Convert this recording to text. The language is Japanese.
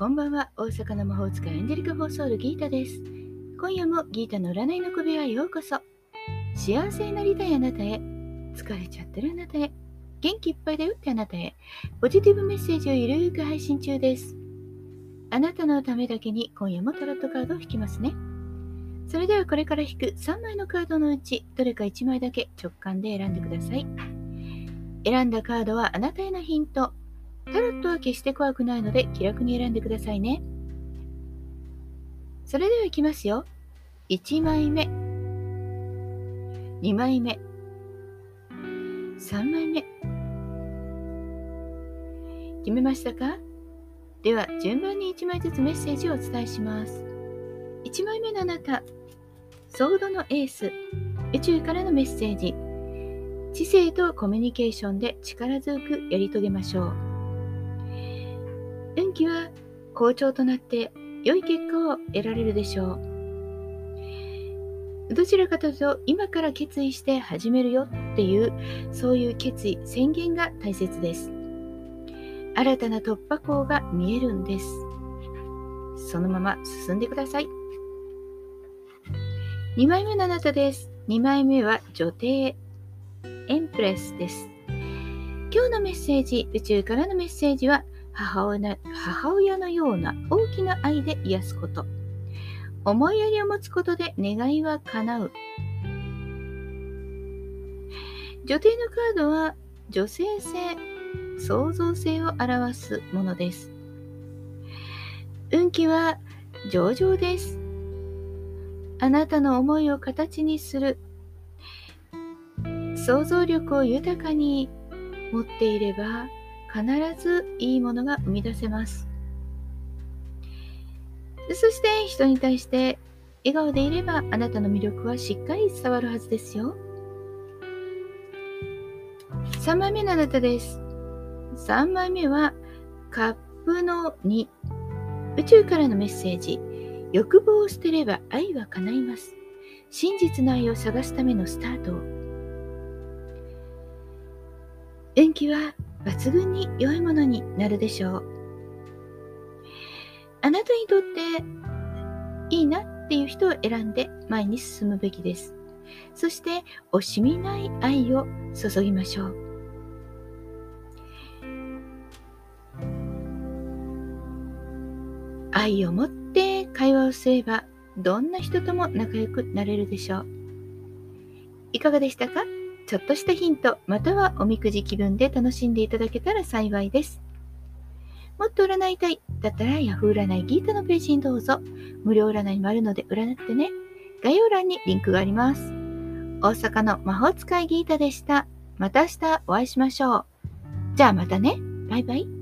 こんばんは。大阪の魔法使いエンジェリカ・フォーソールギータです。今夜もギータの占いの小部屋へようこそ。幸せになりたいあなたへ。疲れちゃってるあなたへ。元気いっぱいで打ってあなたへ。ポジティブメッセージをゆるーく配信中です。あなたのためだけに今夜もタロットカードを引きますね。それではこれから引く3枚のカードのうちどれか1枚だけ直感で選んでください。選んだカードはあなたへのヒント。タロットは決して怖くないので気楽に選んでくださいね。それではいきますよ。1枚目、2枚目、3枚目。決めましたか？では順番に1枚ずつメッセージをお伝えします。1枚目のあなた、ソードのエース、宇宙からのメッセージ。知性とコミュニケーションで力強くやり遂げましょう。運気は好調となって良い結果を得られるでしょう。どちらかというと今から決意して始めるよっていうそういう決意宣言が大切です。新たな突破口が見えるんです。そのまま進んでください。2枚目のあなたです。2枚目は女帝エンプレスです。今日のメッセージ、宇宙からのメッセージは母親母親のような大きな愛で癒すこと。思いやりを持つことで願いは叶う。女帝のカードは女性性、創造性を表すものです。運気は上々です。あなたの思いを形にする。想像力を豊かに持っていれば必ずいいものが生み出せます。そして人に対して笑顔でいればあなたの魅力はしっかり伝わるはずですよ。3枚目のあなたです。3枚目はカップの2。宇宙からのメッセージ。欲望を捨てれば愛は叶います。真実の愛を探すためのスタート。運気は抜群に良いものになるでしょう。あなたにとっていいなっていう人を選んで前に進むべきです。そして惜しみない愛を注ぎましょう。愛を持って会話をすればどんな人とも仲良くなれるでしょう。いかがでしたか？ちょっとしたヒント、またはおみくじ気分で楽しんでいただけたら幸いです。もっと占いたいだったら Yahoo 占いギータのページにどうぞ。無料占いもあるので占ってね。概要欄にリンクがあります。大阪の魔法使いギータでした。また明日お会いしましょう。じゃあまたね。バイバイ。